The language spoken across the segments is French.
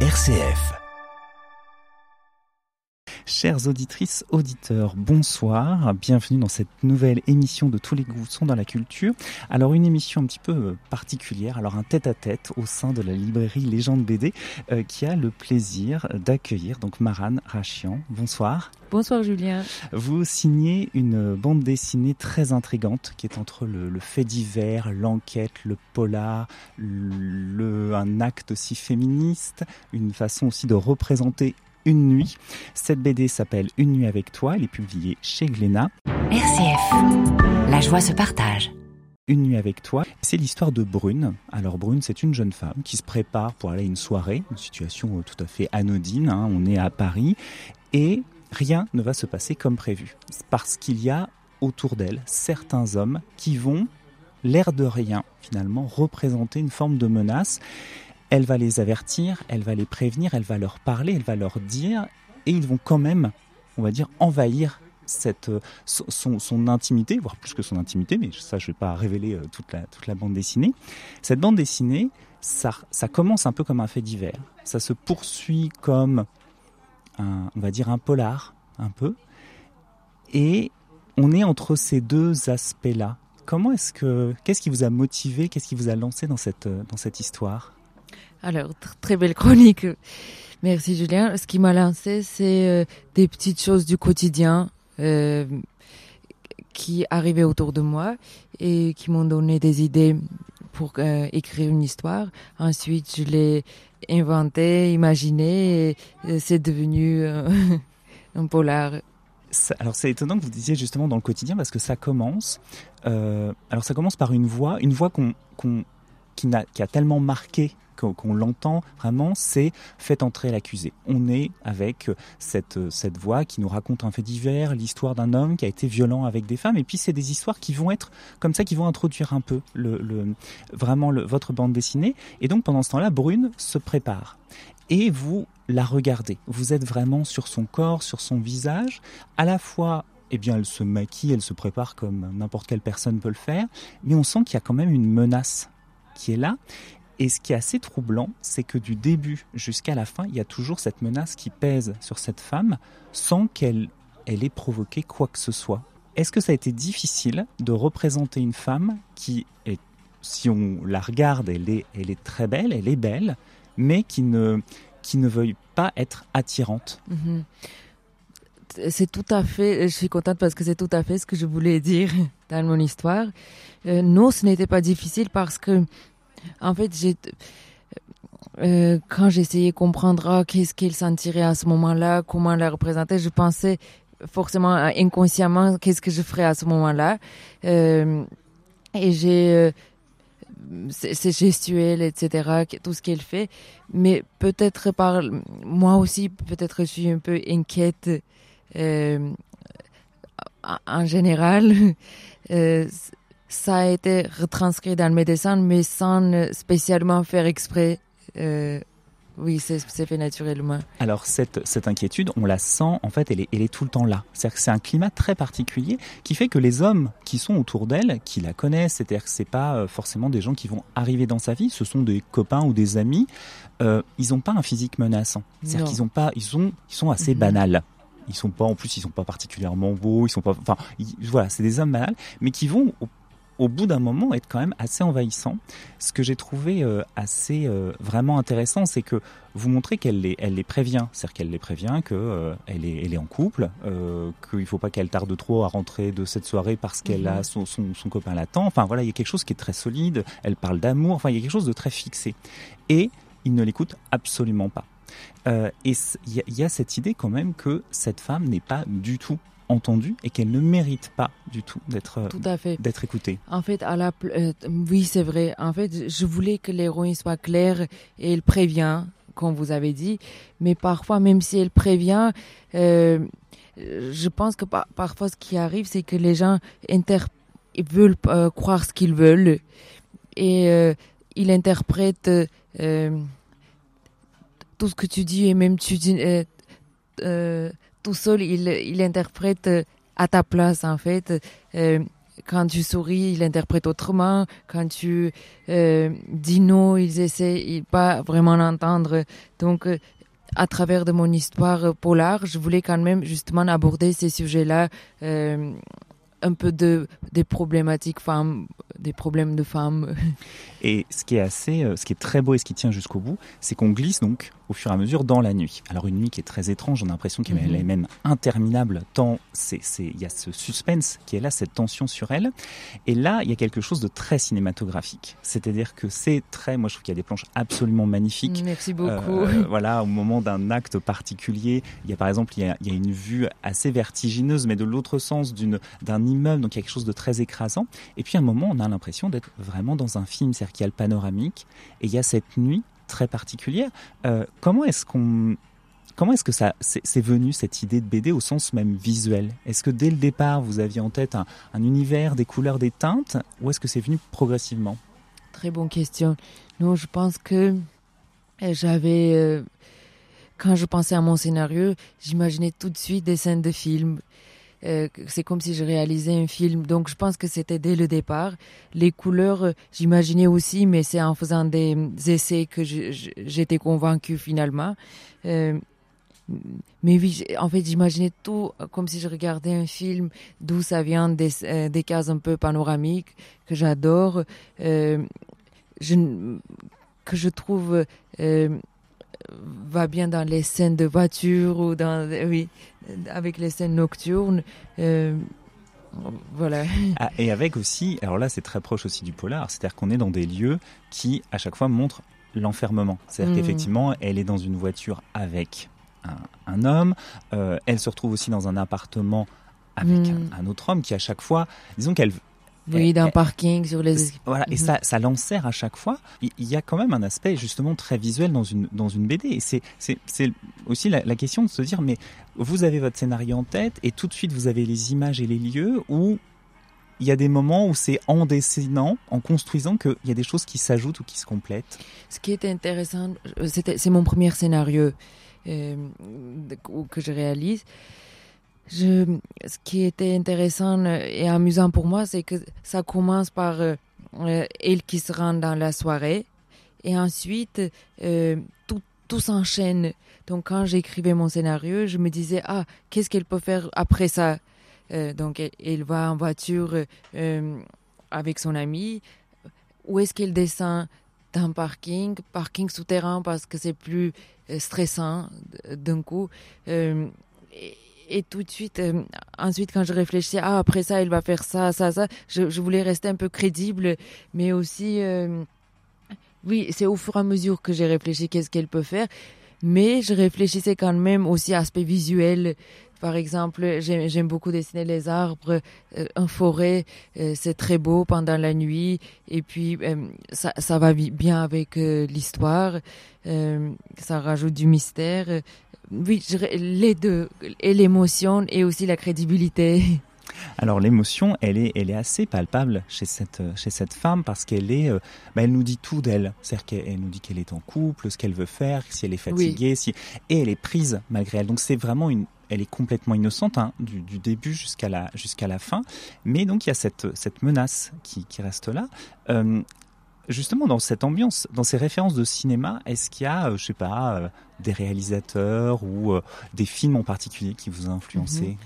RCF. Chères auditrices, auditeurs, bonsoir. Bienvenue dans cette nouvelle émission de Tous les goûts sont dans la culture. Alors une émission un petit peu euh, particulière, alors un tête-à-tête au sein de la librairie Légende BD euh, qui a le plaisir d'accueillir donc Maran Rachian. Bonsoir. Bonsoir Julien. Vous signez une bande dessinée très intrigante qui est entre le, le fait divers, l'enquête, le polar, le, un acte aussi féministe, une façon aussi de représenter une nuit. Cette BD s'appelle Une nuit avec toi. Elle est publiée chez Glénat. RCF. La joie se partage. Une nuit avec toi, c'est l'histoire de Brune. Alors Brune, c'est une jeune femme qui se prépare pour aller à une soirée, une situation tout à fait anodine. Hein. On est à Paris et rien ne va se passer comme prévu. Parce qu'il y a autour d'elle certains hommes qui vont, l'air de rien, finalement, représenter une forme de menace. Elle va les avertir, elle va les prévenir, elle va leur parler, elle va leur dire, et ils vont quand même, on va dire, envahir cette, son, son, intimité, voire plus que son intimité, mais ça je ne vais pas révéler toute la, toute la bande dessinée. Cette bande dessinée, ça, commence un peu comme un fait divers, ça se poursuit comme un, on va dire un polar, un peu, et on est entre ces deux aspects-là. Comment est-ce que, qu'est-ce qui vous a motivé, qu'est-ce qui vous a lancé dans cette, dans cette histoire? Alors, très belle chronique. Merci Julien. Ce qui m'a lancé, c'est euh, des petites choses du quotidien euh, qui arrivaient autour de moi et qui m'ont donné des idées pour euh, écrire une histoire. Ensuite, je l'ai inventé, imaginé et c'est devenu un polar. Alors c'est étonnant que vous disiez justement dans le quotidien parce que ça commence. Alors ça commence par une voix, une voix qu'on qui, a tellement marqué qu'on l'entend vraiment, c'est Faites entrer l'accusé. On est avec cette, voix qui nous raconte un fait divers, l'histoire d'un homme qui a été violent avec des femmes, et puis c'est des histoires qui vont être comme ça, qui vont introduire un peu le, vraiment votre bande dessinée. Et donc pendant ce temps-là, Brune se prépare. Et vous la regardez. Vous êtes vraiment sur son corps, sur son visage, à la fois eh bien, elle se maquille, elle se prépare comme n'importe quelle personne peut le faire, mais on sent qu'il y a quand même une menace qui est là. Et ce qui est assez troublant, c'est que du début jusqu'à la fin, il y a toujours cette menace qui pèse sur cette femme sans qu'elle elle ait provoqué quoi que ce soit. Est-ce que ça a été difficile de représenter une femme qui est, si on la regarde, elle est, elle est très belle, elle est belle, mais qui ne, qui ne veuille pas être attirante? Mm-hmm. C'est tout à fait, je suis contente parce que c'est tout à fait ce que je voulais dire dans mon histoire. Euh, non, ce n'était pas difficile parce que en fait, euh, quand j'essayais de comprendre ah, qu'est-ce qu'elle sentirait à ce moment-là, comment la représenter, je pensais forcément inconsciemment qu'est-ce que je ferais à ce moment-là. Euh, et j'ai euh, c'est gestuel, etc., tout ce qu'elle fait. Mais peut-être par moi aussi, peut-être je suis un peu inquiète euh, en général. Euh, ça a été retranscrit dans mes dessins, mais sans spécialement faire exprès. Euh, oui, c'est fait naturellement. Alors cette, cette inquiétude, on la sent, en fait, elle est, elle est tout le temps là. C'est-à-dire que c'est un climat très particulier qui fait que les hommes qui sont autour d'elle, qui la connaissent, c'est-à-dire que c'est pas forcément des gens qui vont arriver dans sa vie, ce sont des copains ou des amis, euh, ils n'ont pas un physique menaçant. C'est-à-dire qu'ils ont pas, ils ont, ils sont assez -hmm. banals. Ils sont pas, en plus, ils sont pas particulièrement beaux, ils sont pas, enfin, ils, voilà, c'est des hommes banals, mais qui vont au au bout d'un moment être quand même assez envahissant. Ce que j'ai trouvé euh, assez euh, vraiment intéressant, c'est que vous montrez qu'elle les, elle les prévient, c'est-à-dire qu'elle les prévient que euh, elle, est, elle est en couple, euh, qu'il ne faut pas qu'elle tarde trop à rentrer de cette soirée parce qu'elle -hmm. a son, son, son copain l'attend. Enfin voilà, il y a quelque chose qui est très solide. Elle parle d'amour. Enfin, il y a quelque chose de très fixé. Et il ne l'écoute absolument pas. Euh, et il y, y, a cette idée quand même que cette femme n'est pas du tout entendue et qu'elle ne mérite pas du tout d'être d'être écoutée. En fait, à la euh, oui, c'est vrai. En fait, je voulais que l'héroïne soit claire et elle prévient, comme vous avez dit, mais parfois même si elle prévient euh, je pense que par, parfois ce qui arrive c'est que les gens veulent euh, croire ce qu'ils veulent et euh, ils interprètent tout ce que tu dis et même tu dis tout seul, il, il interprète à ta place, en fait. Euh, quand tu souris, ils interprètent autrement. Quand tu euh, dis non, ils essaient pas vraiment d'entendre. Donc, euh, à travers de mon histoire polar, je voulais quand même justement aborder ces sujets-là, euh, un peu de des problématiques femmes, des problèmes de femmes. Et ce qui est assez, euh, ce qui est très beau et ce qui tient jusqu'au bout, c'est qu'on glisse donc au fur et à mesure dans la nuit. Alors une nuit qui est très étrange, on a l'impression qu'elle Mhm. est même interminable, tant c'est, c'est, il y a ce suspense qui est là, cette tension sur elle. Et là, il y a quelque chose de très cinématographique. C'est-à-dire que c'est très, moi je trouve qu'il y a des planches absolument magnifiques. Merci beaucoup. Euh, voilà, au moment d'un acte particulier, il y a par exemple il y a, il y a une vue assez vertigineuse, mais de l'autre sens d'une d'un donc il y a quelque chose de très écrasant. Et puis à un moment, on a l'impression d'être vraiment dans un film, c'est-à-dire qu'il y a le panoramique et il y a cette nuit très particulière. Euh, comment est-ce qu'on Comment est-ce que ça c'est venu cette idée de BD au sens même visuel? Est-ce que dès le départ vous aviez en tête un, un univers, des couleurs, des teintes, ou est-ce que c'est venu progressivement? Très bonne question. Non, je pense que euh, j'avais, euh, quand je pensais à mon scénario, j'imaginais tout de suite des scènes de film. Euh, c'est comme si je réalisais un film. Donc, je pense que c'était dès le départ. Les couleurs, euh, j'imaginais aussi, mais c'est en faisant des, des essais que j'étais convaincue finalement. Euh, mais oui, en fait, j'imaginais tout comme si je regardais un film, d'où ça vient, des, des cases un peu panoramiques que j'adore. Que je trouve va bien dans les scènes de voiture ou dans oui avec les scènes nocturnes euh, voilà Ah, et avec aussi, alors là c'est très proche aussi du polar, c'est-à-dire qu'on est dans des lieux qui à chaque fois montrent l'enfermement. C'est-à-dire Mm. qu'effectivement elle est dans une voiture avec un, un homme, euh, elle se retrouve aussi dans un appartement avec Mm. un, un autre homme qui à chaque fois, disons qu'elle oui Eh, d'un eh, parking sur les voilà, et Mhm. ça, ça l'enserre à chaque fois. Il y a quand même un aspect justement très visuel dans une, dans une BD. Et c'est, aussi la, la question de se dire, mais vous avez votre scénario en tête et tout de suite vous avez les images et les lieux où il y a des moments où c'est en dessinant, en construisant qu'il y a des choses qui s'ajoutent ou qui se complètent. ce qui était intéressant euh, c'est mon premier scénario euh, que je réalise ce qui était intéressant euh, et amusant pour moi, c'est que ça commence par euh, euh, elle qui se rend dans la soirée et ensuite tout, s'enchaîne. Donc quand j'écrivais mon scénario, je me disais ah qu'est-ce qu'elle peut faire après ça? Donc elle, va en voiture avec son ami. Où est-ce qu'elle descend? D'un parking, parking souterrain parce que c'est plus stressant d'un coup. Et tout de suite, euh, ensuite, quand je réfléchissais, ah, après ça, il va faire ça, ça, ça, je, voulais rester un peu crédible, mais aussi, euh, oui, c'est au fur et à mesure que j'ai réfléchi qu'est-ce qu'elle peut faire, mais je réfléchissais quand même aussi à aspect visuel. Par exemple, j'aime beaucoup dessiner les arbres, euh, en forêt, euh, c'est très beau pendant la nuit, et puis ça, ça va bi- bien avec l'histoire, ça rajoute du mystère. Oui, les deux, et l'émotion et aussi la crédibilité. Alors l'émotion, elle est, elle est assez palpable chez cette, euh, chez cette femme parce qu'elle est, euh, bah, elle nous dit tout d'elle. C'est-à-dire qu'elle elle nous dit qu'elle est en couple, ce qu'elle veut faire, si elle est fatiguée, si et elle est prise malgré elle. Donc c'est vraiment une, elle est complètement innocente hein, du, du début jusqu'à la, jusqu'à la fin. Mais donc il y a cette, cette menace qui, qui reste là. Euh, Justement, dans cette ambiance, dans ces références de cinéma, est-ce qu'il y a, euh, je sais pas, des réalisateurs ou euh, des films en particulier qui vous ont influencé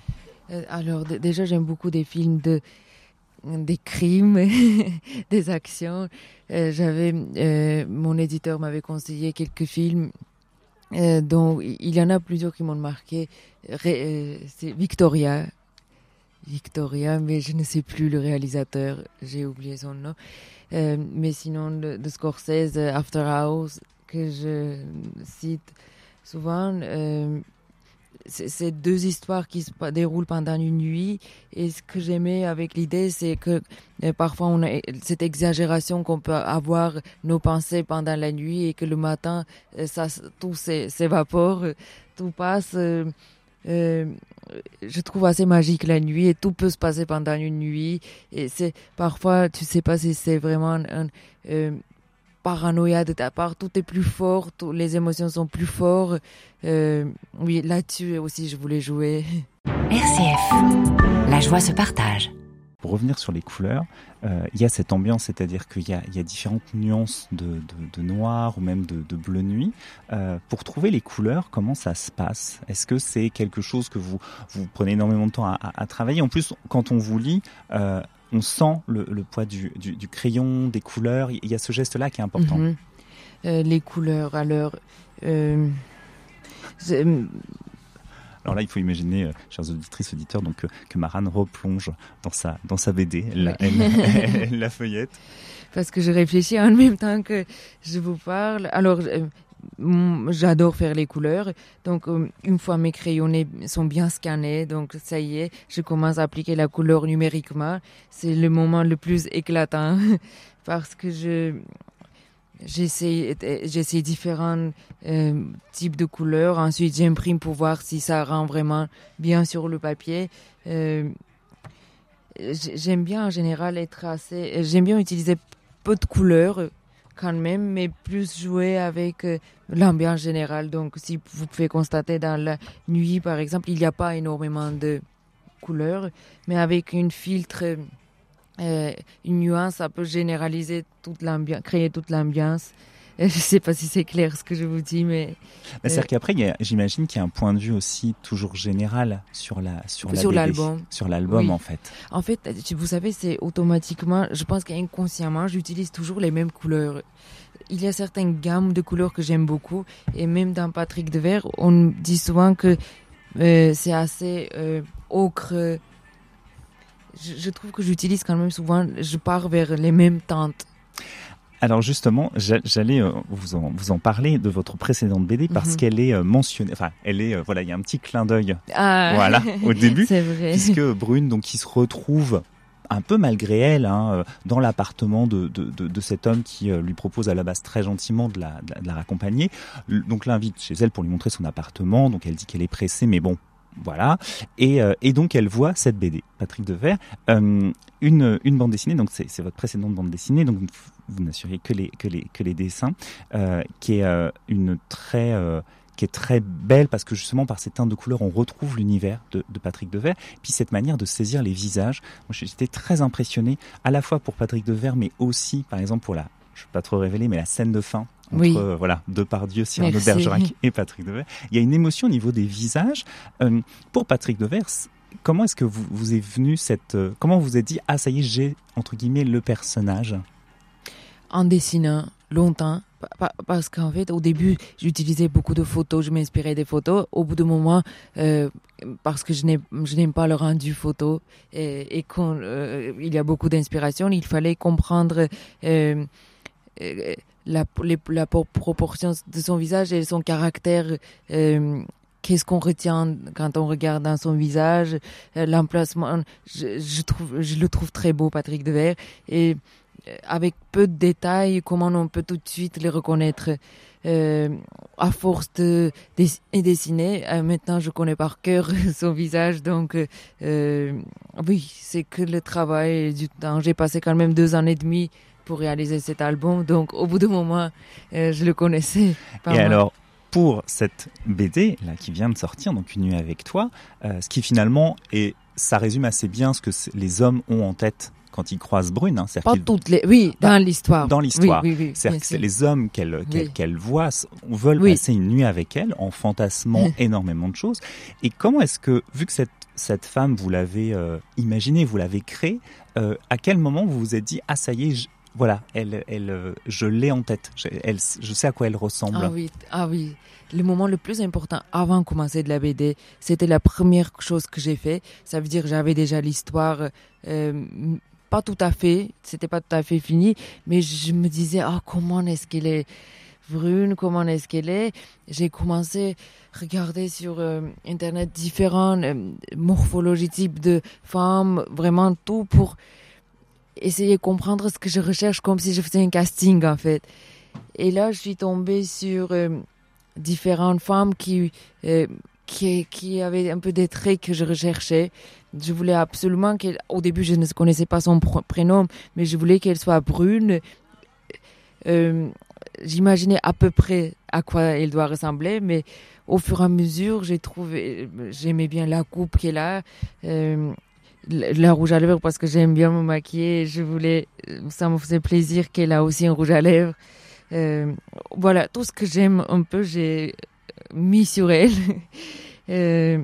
Euh, Alors déjà, j'aime beaucoup des films de des crimes, des actions. Euh, J'avais mon éditeur m'avait conseillé quelques films. Dont il y en a plusieurs qui m'ont marqué. C'est Victoria, Victoria, mais je ne sais plus le réalisateur. J'ai oublié son nom. Mais sinon, de, de Scorsese, After Hours, que je cite souvent. euh, c'est deux histoires qui se déroulent pendant une nuit. Et ce que j'aimais avec l'idée, c'est que euh, parfois cette exagération qu'on peut avoir nos pensées pendant la nuit et que le matin, euh, ça, tout s'é- s'évapore, tout passe. euh, je trouve assez magique la nuit et tout peut se passer pendant une nuit. Et c'est parfois, tu sais pas si c'est vraiment un, paranoïa de ta part, tout est plus fort, tout- les émotions sont plus fortes. Euh, oui, là-dessus aussi, je voulais jouer. RCF. La joie se partage. pour revenir sur les couleurs, euh, il y a cette ambiance, c'est-à-dire qu'il y, y a, différentes nuances de, de, de noir ou même de, de bleu nuit. Euh, pour trouver les couleurs, comment ça se passe? Est-ce que c'est quelque chose que vous, vous prenez énormément de temps à, à, à travailler? En plus, quand on vous lit, euh, on sent le, le poids du, du, du, crayon, des couleurs. Il y a ce geste-là qui est important. Mm -hmm. les couleurs, alors... Alors là, il faut imaginer, euh, chers auditrices, auditeurs, donc, euh, que Maran replonge dans sa, dans sa BD, elle, elle, elle, la feuillette. Parce que je réfléchis en même temps que je vous parle. Alors, euh, j'adore faire les couleurs. Donc, une fois mes crayonnés sont bien scannés, donc ça y est, je commence à appliquer la couleur numériquement. C'est le moment le plus éclatant parce que je, J'essaie, j'essaie différents euh, types de couleurs. Ensuite, j'imprime pour voir si ça rend vraiment bien sur le papier. Euh, j'aime bien en général être assez. J'aime bien utiliser peu de couleurs quand même, mais plus jouer avec euh, l'ambiance générale. Donc, si vous pouvez constater dans la nuit, par exemple, il n'y a pas énormément de couleurs, mais avec une filtre euh, une nuance, ça peut généraliser toute l'ambiance, créer toute l'ambiance. Je ne sais pas si c'est clair ce que je vous dis, mais. mais C'est-à-dire euh... qu'après, j'imagine qu'il y a un point de vue aussi toujours général sur la sur, sur l'album. Sur l'album, oui. en fait. En fait, vous savez, c'est automatiquement, je pense qu'inconsciemment, j'utilise toujours les mêmes couleurs. Il y a certaines gammes de couleurs que j'aime beaucoup, et même dans Patrick Devers, on dit souvent que euh, c'est assez euh, ocre je, je trouve que j'utilise quand même souvent, je pars vers les mêmes teintes. Alors justement, j'allais euh, vous en, vous en parler de votre précédente BD parce -hmm. qu'elle est euh, mentionnée. Enfin, elle est euh, voilà, il y a un petit clin d'œil. Ah, voilà, au début, vrai. puisque Brune donc qui se retrouve un peu malgré elle hein, dans l'appartement de, de, de, de, cet homme qui lui propose à la base très gentiment de la, de la raccompagner. Donc l'invite chez elle pour lui montrer son appartement. Donc elle dit qu'elle est pressée, mais bon, voilà. Et, euh, et, donc elle voit cette BD, Patrick Devers, euh, une, une bande dessinée, donc c'est votre précédente bande dessinée, donc vous n'assuriez que les, que, les, que les dessins, euh, qui est une très... Qui est très belle parce que justement par ces teintes de couleurs on retrouve l'univers de, de, Patrick Devers. Puis cette manière de saisir les visages. J'étais très impressionné à la fois pour Patrick Devers mais aussi par exemple pour la je ne vais pas trop révéler mais la scène de fin entre oui. euh, voilà Depardieu, Cyrano Bergerac et Patrick Devers. Il y a une émotion au niveau des visages. Euh, pour Patrick Devers, comment est-ce que vous, vous est venu cette euh, comment vous êtes dit ah ça y est j'ai entre guillemets le personnage? En dessinant longtemps parce qu'en fait au début j'utilisais beaucoup de photos je m'inspirais des photos au bout de moment euh, parce que je n'aime pas le rendu photo et, et quand euh, il y a beaucoup d'inspiration il fallait comprendre euh, la, proportion de son visage et son caractère. Euh, Qu'est-ce qu'on retient quand on regarde dans son visage, euh, l'emplacement. Je, je, le trouve très beau, Patrick Devers. Et euh, avec peu de détails, comment on peut tout de suite les reconnaître à force de, de dessiner. Maintenant, je connais par cœur son visage, donc oui, c'est que le travail du temps. J'ai passé quand même deux ans et demi pour réaliser cet album. Donc, au bout d'un moment, euh, je le connaissais. Et alors, pour cette BD là qui vient de sortir, donc Une nuit avec toi, euh, ce qui finalement est, ça résume assez bien ce que les hommes ont en tête quand ils croisent Brune. Hein, Pas toutes les, oui, dans l'histoire. Dans l'histoire. Oui, oui, oui, C'est-à-dire que c'est les hommes qu'elle qu qu voit veulent passer une nuit avec elle en fantasmant énormément de choses. Et comment est-ce que, vu que cette cette femme, vous l'avez euh, imaginée, vous l'avez créée, euh, à quel moment vous vous êtes dit ah ça y est, voilà, elle, elle, je l'ai en tête. Je, elle, je sais à quoi elle ressemble. Ah oui, ah oui. Le moment le plus important avant de commencer de la BD, c'était la première chose que j'ai fait. Ça veut dire j'avais déjà l'histoire, euh, pas tout à fait, c'était pas tout à fait fini, mais je me disais ah comment est-ce qu'elle est brune, comment est-ce qu'elle est? J'ai commencé à regarder sur euh, internet différents euh, morphologies types de femmes, vraiment tout pour essayer de comprendre ce que je recherche comme si je faisais un casting en fait. Et là, je suis tombée sur euh, différentes femmes qui, euh, qui, qui avaient un peu des traits que je recherchais. Je voulais absolument qu'elle, au début, je ne connaissais pas son prénom, mais je voulais qu'elle soit brune. Euh, J'imaginais à peu près à quoi elle doit ressembler, mais au fur et à mesure, j'ai trouvé, j'aimais bien la coupe qu'elle a. Euh, la rouge à lèvres parce que j'aime bien me maquiller. Je voulais, ça me faisait plaisir qu'elle a aussi un rouge à lèvres. Euh, voilà, tout ce que j'aime un peu, j'ai mis sur elle. euh,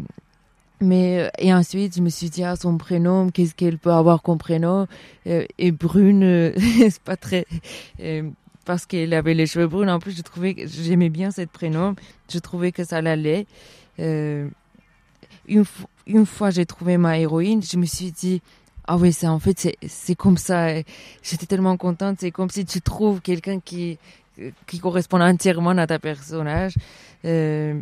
mais et ensuite, je me suis dit ah, son prénom, qu'est-ce qu'elle peut avoir comme prénom? Euh, Et brune, euh, c'est pas très euh, parce qu'elle avait les cheveux bruns. En plus, je trouvais que j'aimais bien cette prénom. Je trouvais que ça l'allait. Euh, une, une fois, j'ai trouvé ma héroïne. Je me suis dit, ah oui, c'est en fait, c'est, comme ça. J'étais tellement contente. C'est comme si tu trouves quelqu'un qui, qui correspond entièrement à ta personnage. Euh,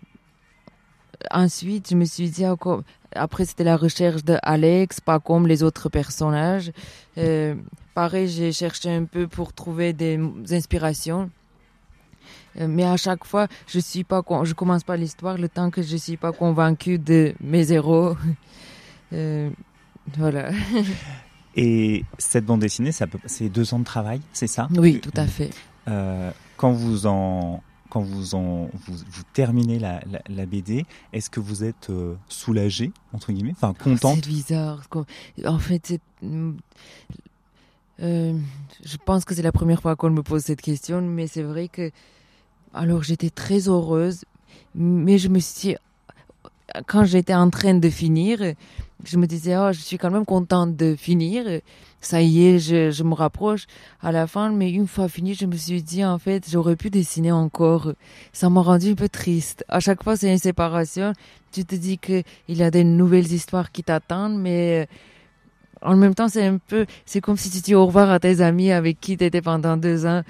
ensuite, je me suis dit, encore, après, c'était la recherche de Alex, pas comme les autres personnages. Euh, pareil, j'ai cherché un peu pour trouver des inspirations. Euh, mais à chaque fois, je suis pas, je commence pas l'histoire le temps que je suis pas convaincue de mes héros. Euh, voilà. Et cette bande dessinée, c'est deux ans de travail, c'est ça? Oui, tout à fait. Euh, quand vous en quand vous en vous, vous terminez la, la, la BD, est-ce que vous êtes euh, soulagé entre guillemets, enfin contente C'est bizarre. En fait, euh, je pense que c'est la première fois qu'on me pose cette question, mais c'est vrai que alors j'étais très heureuse, mais je me suis quand j'étais en train de finir, je me disais, oh, je suis quand même contente de finir. Ça y est, je, je me rapproche à la fin, mais une fois fini, je me suis dit, en fait, j'aurais pu dessiner encore. Ça m'a rendu un peu triste. À chaque fois, c'est une séparation. Tu te dis que il y a des nouvelles histoires qui t'attendent, mais en même temps, c'est un peu, c'est comme si tu dis au revoir à tes amis avec qui tu étais pendant deux ans.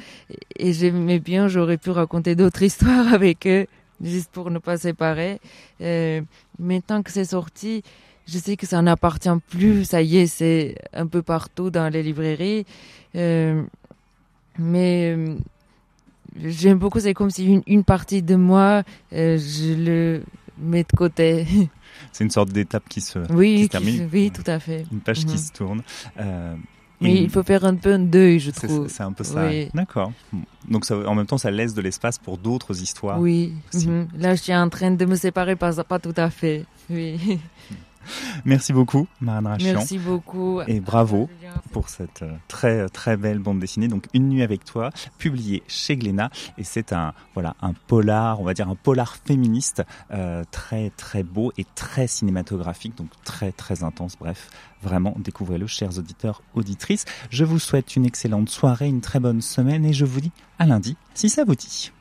Et j'aimais bien, j'aurais pu raconter d'autres histoires avec eux, juste pour ne pas séparer. Euh, maintenant que c'est sorti, je sais que ça n'appartient plus, ça y est, c'est un peu partout dans les librairies. Euh, mais euh, j'aime beaucoup, c'est comme si une, partie de moi, je le mets de côté. C'est une sorte d'étape qui se, oui, qui se qui termine. se- oui, tout à fait. Une page Mhm. qui se tourne. Euh, Mais il faut faire un peu un deuil, je trouve. c'est un peu ça. Oui. D'accord. Donc ça, en même temps, ça laisse de l'espace pour d'autres histoires. Oui. Mhm. Là, je suis en train de me séparer, pas, pas tout à fait. Oui. Merci beaucoup, Marine Rachian. Merci beaucoup. Et bravo pour cette euh, très très belle bande dessinée. Donc Une nuit avec toi, publiée chez Glénat, et c'est un voilà un polar, on va dire un polar féministe euh, très très beau et très cinématographique, donc très très intense. Bref, vraiment découvrez-le, chers auditeurs auditrices. Je vous souhaite une excellente soirée, une très bonne semaine, et je vous dis à lundi si ça vous dit.